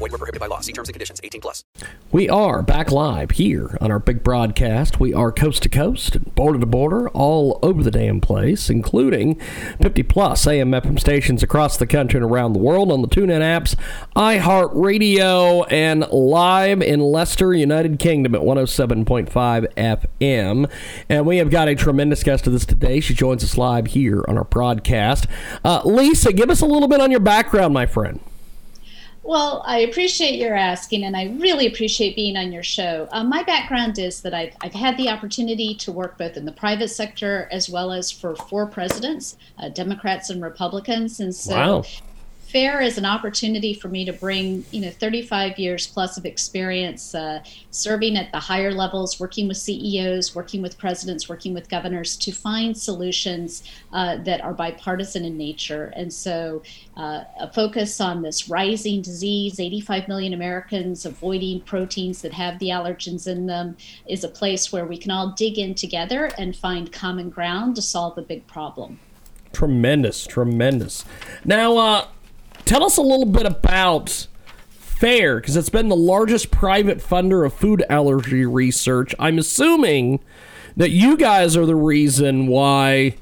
Void were prohibited by law. See terms and conditions. 18 plus. We are back live here on our big broadcast. We are coast to coast, border to border, all over the damn place, including 50 plus AM FM stations across the country and around the world on the TuneIn apps, iHeartRadio, and live in Leicester, United Kingdom at 107.5 FM. And we have got a tremendous guest with us today. She joins us live here on our broadcast. Uh, Lisa, give us a little bit on your background, my friend. Well, I appreciate your asking, and I really appreciate being on your show. Um, my background is that I've, I've had the opportunity to work both in the private sector as well as for four presidents, uh, Democrats and Republicans. And so Wow. Fair is an opportunity for me to bring you know 35 years plus of experience uh, serving at the higher levels working with ceos working with presidents working with governors to find solutions uh, that are bipartisan in nature and so uh, a focus on this rising disease 85 million americans avoiding proteins that have the allergens in them is a place where we can all dig in together and find common ground to solve a big problem Tremendous, tremendous. Now, uh, tell us a little bit about FARE, because it's been the largest private funder of food allergy research. I'm assuming that you guys are the reason why,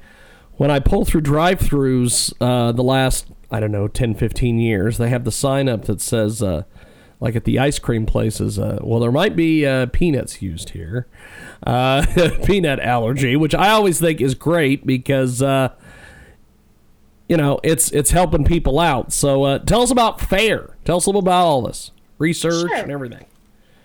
when I pull through drive throughs uh, the last, I don't know, 10, 15 years, they have the sign up that says, uh, like at the ice cream places, uh, well, there might be uh, peanuts used here. Uh, peanut allergy, which I always think is great because uh, you know, it's it's helping people out. So uh, tell us about FARE. Tell us a little about all this research Sure. and everything.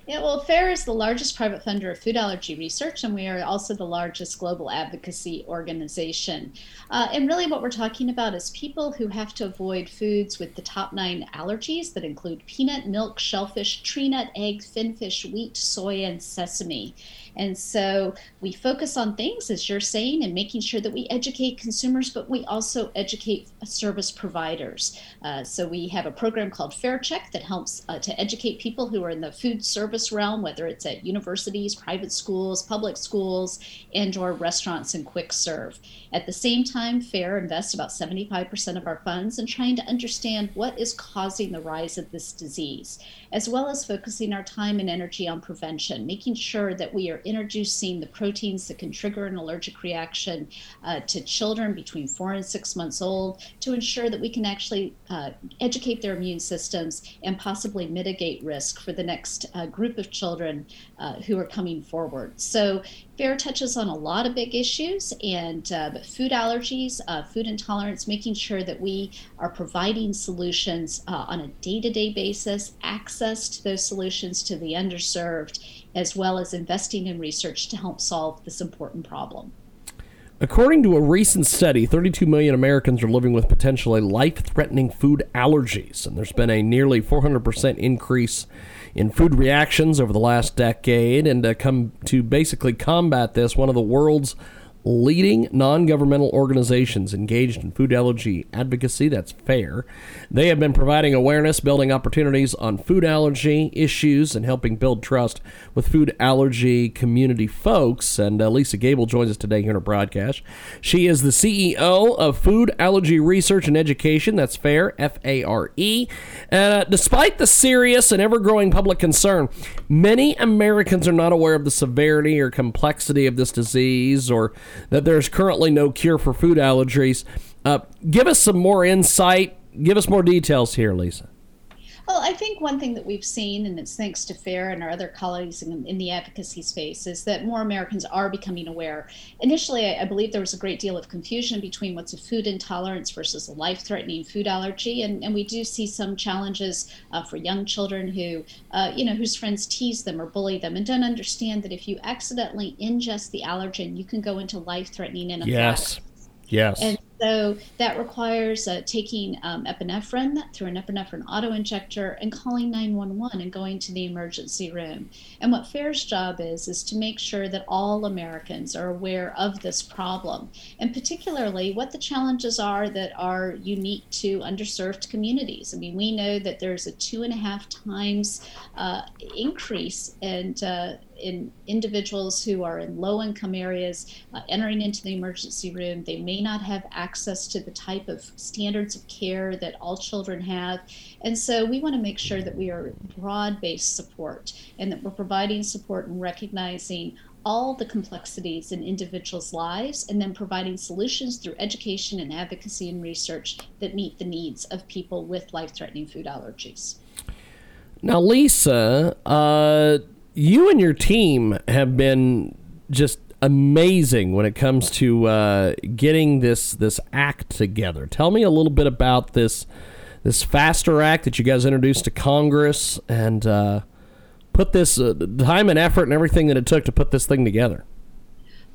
Yeah, well, FARE is the largest private funder of food allergy research, and we are also the largest global advocacy organization. Uh, and really, what we're talking about is people who have to avoid foods with the top nine allergies that include peanut, milk, shellfish, tree nut, egg, finfish, wheat, soy, and sesame. And so we focus on things, as you're saying, and making sure that we educate consumers, but we also educate service providers. Uh, so we have a program called FARE Check that helps uh, to educate people who are in the food service realm, whether it's at universities, private schools, public schools, and or restaurants and quick serve. At the same time, FARE invests about 75% of our funds in trying to understand what is causing the rise of this disease, as well as focusing our time and energy on prevention, making sure that we are introducing the proteins that can trigger an allergic reaction uh, to children between four and six months old to ensure that we can actually uh, educate their immune systems and possibly mitigate risk for the next uh, group of children uh, who are coming forward. So, FARE touches on a lot of big issues, and uh, but food allergies, uh, food intolerance, making sure that we are providing solutions uh, on a day-to-day basis, access to those solutions to the underserved, as well as investing in research to help solve this important problem. According to a recent study, 32 million Americans are living with potentially life threatening food allergies, and there's been a nearly 400% increase in food reactions over the last decade. And to come to basically combat this, one of the world's leading non governmental organizations engaged in food allergy advocacy, that's FARE. They have been providing awareness, building opportunities on food allergy issues, and helping build trust with food allergy community folks. And uh, Lisa Gable joins us today here in our broadcast. She is the CEO of Food Allergy Research and Education, that's FARE, F A R E. Uh, despite the serious and ever growing public concern, many Americans are not aware of the severity or complexity of this disease or that there's currently no cure for food allergies. Uh, give us some more insight. Give us more details here, Lisa. Well, I think one thing that we've seen, and it's thanks to FARE and our other colleagues in, in the advocacy space, is that more Americans are becoming aware. Initially, I, I believe there was a great deal of confusion between what's a food intolerance versus a life threatening food allergy. And, and we do see some challenges uh, for young children who, uh, you know, whose friends tease them or bully them and don't understand that if you accidentally ingest the allergen, you can go into life threatening anaphylactic. Yes. Yes. And so that requires uh, taking um, epinephrine through an epinephrine autoinjector and calling 911 and going to the emergency room. And what FARE's job is, is to make sure that all Americans are aware of this problem, and particularly what the challenges are that are unique to underserved communities. I mean, we know that there's a two and a half times uh, increase in uh, in individuals who are in low income areas uh, entering into the emergency room. They may not have access to the type of standards of care that all children have. And so we want to make sure that we are broad based support and that we're providing support and recognizing all the complexities in individuals' lives and then providing solutions through education and advocacy and research that meet the needs of people with life threatening food allergies. Now, Lisa, uh, you and your team have been just amazing when it comes to uh, getting this this act together. Tell me a little bit about this this Faster Act that you guys introduced to Congress and uh, put this uh, time and effort and everything that it took to put this thing together.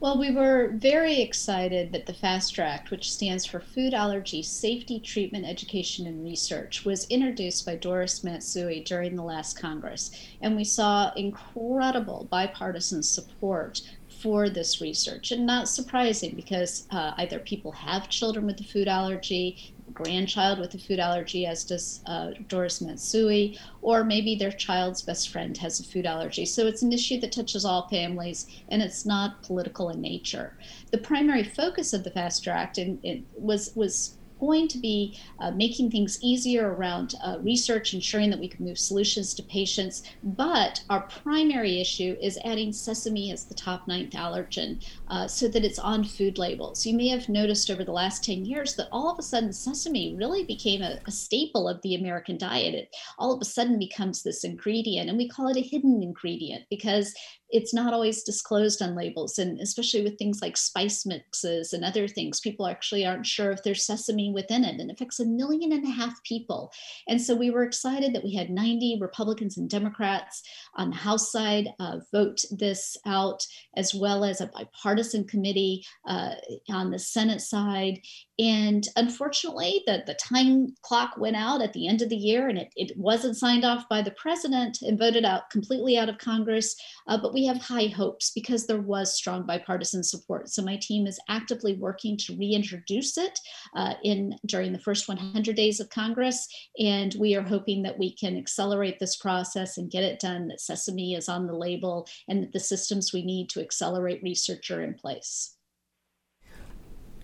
Well, we were very excited that the FAST Act, which stands for Food Allergy Safety, Treatment, Education, and Research, was introduced by Doris Matsui during the last Congress. And we saw incredible bipartisan support for this research. And not surprising because uh, either people have children with a food allergy, grandchild with a food allergy, as does uh, Doris Matsui, or maybe their child's best friend has a food allergy. So it's an issue that touches all families and it's not political in nature. The primary focus of the FAST Act it was was going to be uh, making things easier around uh, research, ensuring that we can move solutions to patients. But our primary issue is adding sesame as the top ninth allergen uh, so that it's on food labels. You may have noticed over the last 10 years that all of a sudden sesame really became a, a staple of the American diet. It all of a sudden becomes this ingredient, and we call it a hidden ingredient because it's not always disclosed on labels and especially with things like spice mixes and other things people actually aren't sure if there's sesame within it and it affects a million and a half people and so we were excited that we had 90 republicans and democrats on the house side uh, vote this out as well as a bipartisan committee uh, on the senate side and unfortunately, the, the time clock went out at the end of the year and it, it wasn't signed off by the president and voted out completely out of Congress. Uh, but we have high hopes because there was strong bipartisan support. So my team is actively working to reintroduce it uh, in during the first 100 days of Congress. And we are hoping that we can accelerate this process and get it done, that sesame is on the label and that the systems we need to accelerate research are in place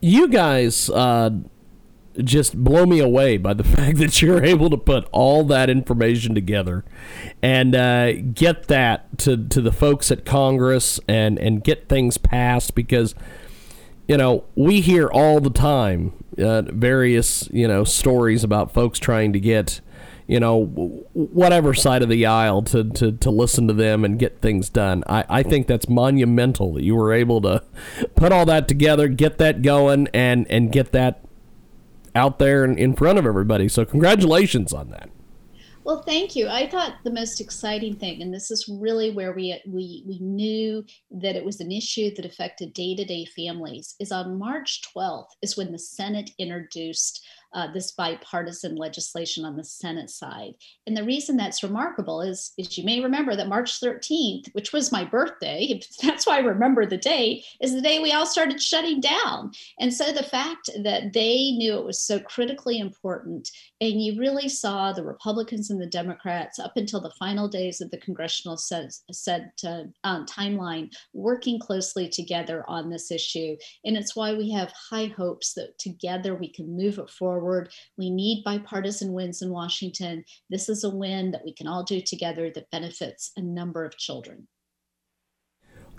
you guys uh, just blow me away by the fact that you're able to put all that information together and uh, get that to, to the folks at Congress and, and get things passed because, you know, we hear all the time uh, various, you know, stories about folks trying to get you know, whatever side of the aisle to, to, to listen to them and get things done. I, I think that's monumental that you were able to put all that together, get that going, and, and get that out there and in front of everybody. So, congratulations on that. Well, thank you. I thought the most exciting thing, and this is really where we we we knew that it was an issue that affected day-to-day families, is on March 12th is when the Senate introduced uh, this bipartisan legislation on the Senate side. And the reason that's remarkable is, is you may remember that March 13th, which was my birthday, that's why I remember the date, is the day we all started shutting down. And so the fact that they knew it was so critically important, and you really saw the Republicans and the Democrats up until the final days of the congressional set, set uh, um, timeline working closely together on this issue. And it's why we have high hopes that together we can move it forward forward. We need bipartisan wins in Washington. This is a win that we can all do together that benefits a number of children.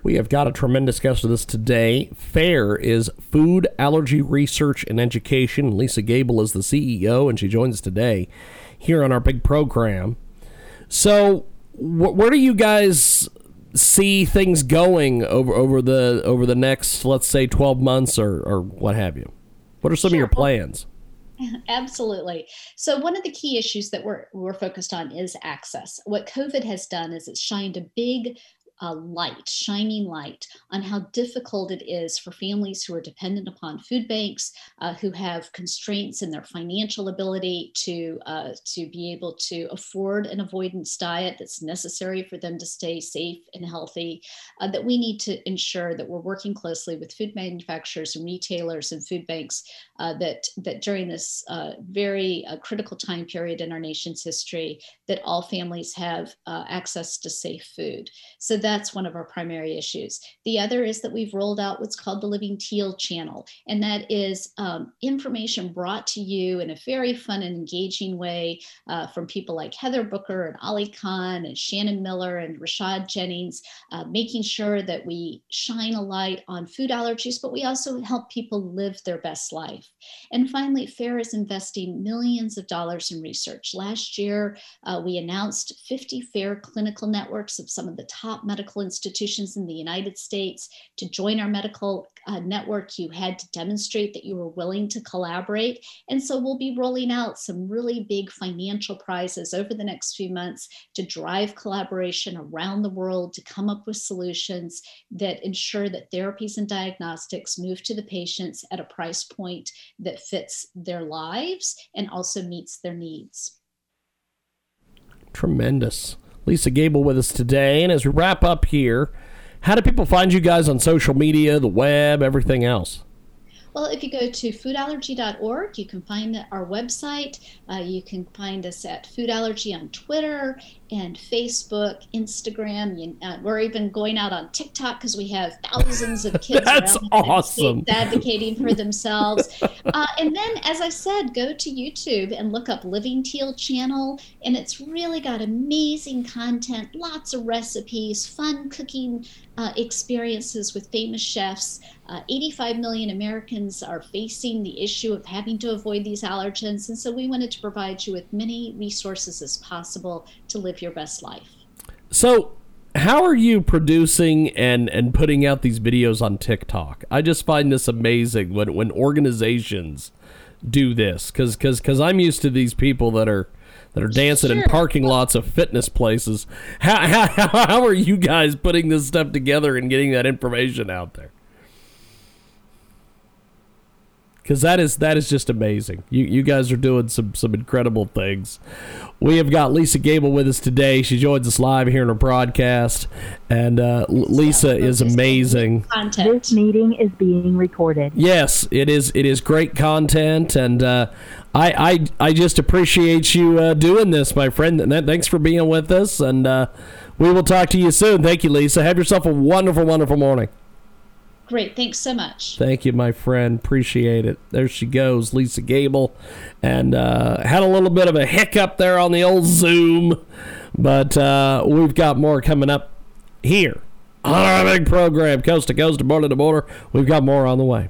We have got a tremendous guest with us today. FARE is Food Allergy Research and Education. Lisa Gable is the CEO, and she joins us today here on our big program. So, wh- where do you guys see things going over over the over the next, let's say, twelve months or or what have you? What are some sure. of your plans? Absolutely. So one of the key issues that we're we're focused on is access. What COVID has done is it's shined a big a light, shining light on how difficult it is for families who are dependent upon food banks, uh, who have constraints in their financial ability to uh, to be able to afford an avoidance diet that's necessary for them to stay safe and healthy. Uh, that we need to ensure that we're working closely with food manufacturers and retailers and food banks uh, that that during this uh, very uh, critical time period in our nation's history, that all families have access to safe food. So that's one of our primary issues. The other is that we've rolled out what's called the Living Teal channel, and that is um, information brought to you in a very fun and engaging way uh, from people like Heather Booker and Ali Khan and Shannon Miller and Rashad Jennings, uh, making sure that we shine a light on food allergies, but we also help people live their best life. And finally, FARE is investing millions of dollars in research. Last year, uh, we announced 50 FARE clinical networks of some of the top medical institutions in the United States. To join our medical uh, network, you had to demonstrate that you were willing to collaborate. And so we'll be rolling out some really big financial prizes over the next few months to drive collaboration around the world to come up with solutions that ensure that therapies and diagnostics move to the patients at a price point that fits their lives and also meets their needs. Tremendous. Lisa Gable with us today. And as we wrap up here, how do people find you guys on social media, the web, everything else? Well, if you go to foodallergy.org, you can find our website. Uh, you can find us at Food Allergy on Twitter and Facebook, Instagram. You, uh, we're even going out on TikTok because we have thousands of kids That's awesome. advocating for themselves. uh, and then, as I said, go to YouTube and look up Living Teal channel, and it's really got amazing content, lots of recipes, fun cooking uh, experiences with famous chefs. Uh, 85 million Americans are facing the issue of having to avoid these allergens, and so we wanted to provide you with many resources as possible to live your best life. So, how are you producing and and putting out these videos on TikTok? I just find this amazing when when organizations do this because because because I'm used to these people that are that are dancing sure. in parking lots of fitness places. How, how how are you guys putting this stuff together and getting that information out there? Because that is that is just amazing. You you guys are doing some some incredible things. We have got Lisa Gable with us today. She joins us live here in our broadcast, and uh, Lisa is amazing. This meeting is being recorded. Yes, it is. It is great content, and uh, I, I I just appreciate you uh, doing this, my friend. Thanks for being with us, and uh, we will talk to you soon. Thank you, Lisa. Have yourself a wonderful, wonderful morning. Great. Thanks so much. Thank you, my friend. Appreciate it. There she goes, Lisa Gable. And uh, had a little bit of a hiccup there on the old Zoom, but uh, we've got more coming up here on our big program, coast to coast, border to border. We've got more on the way.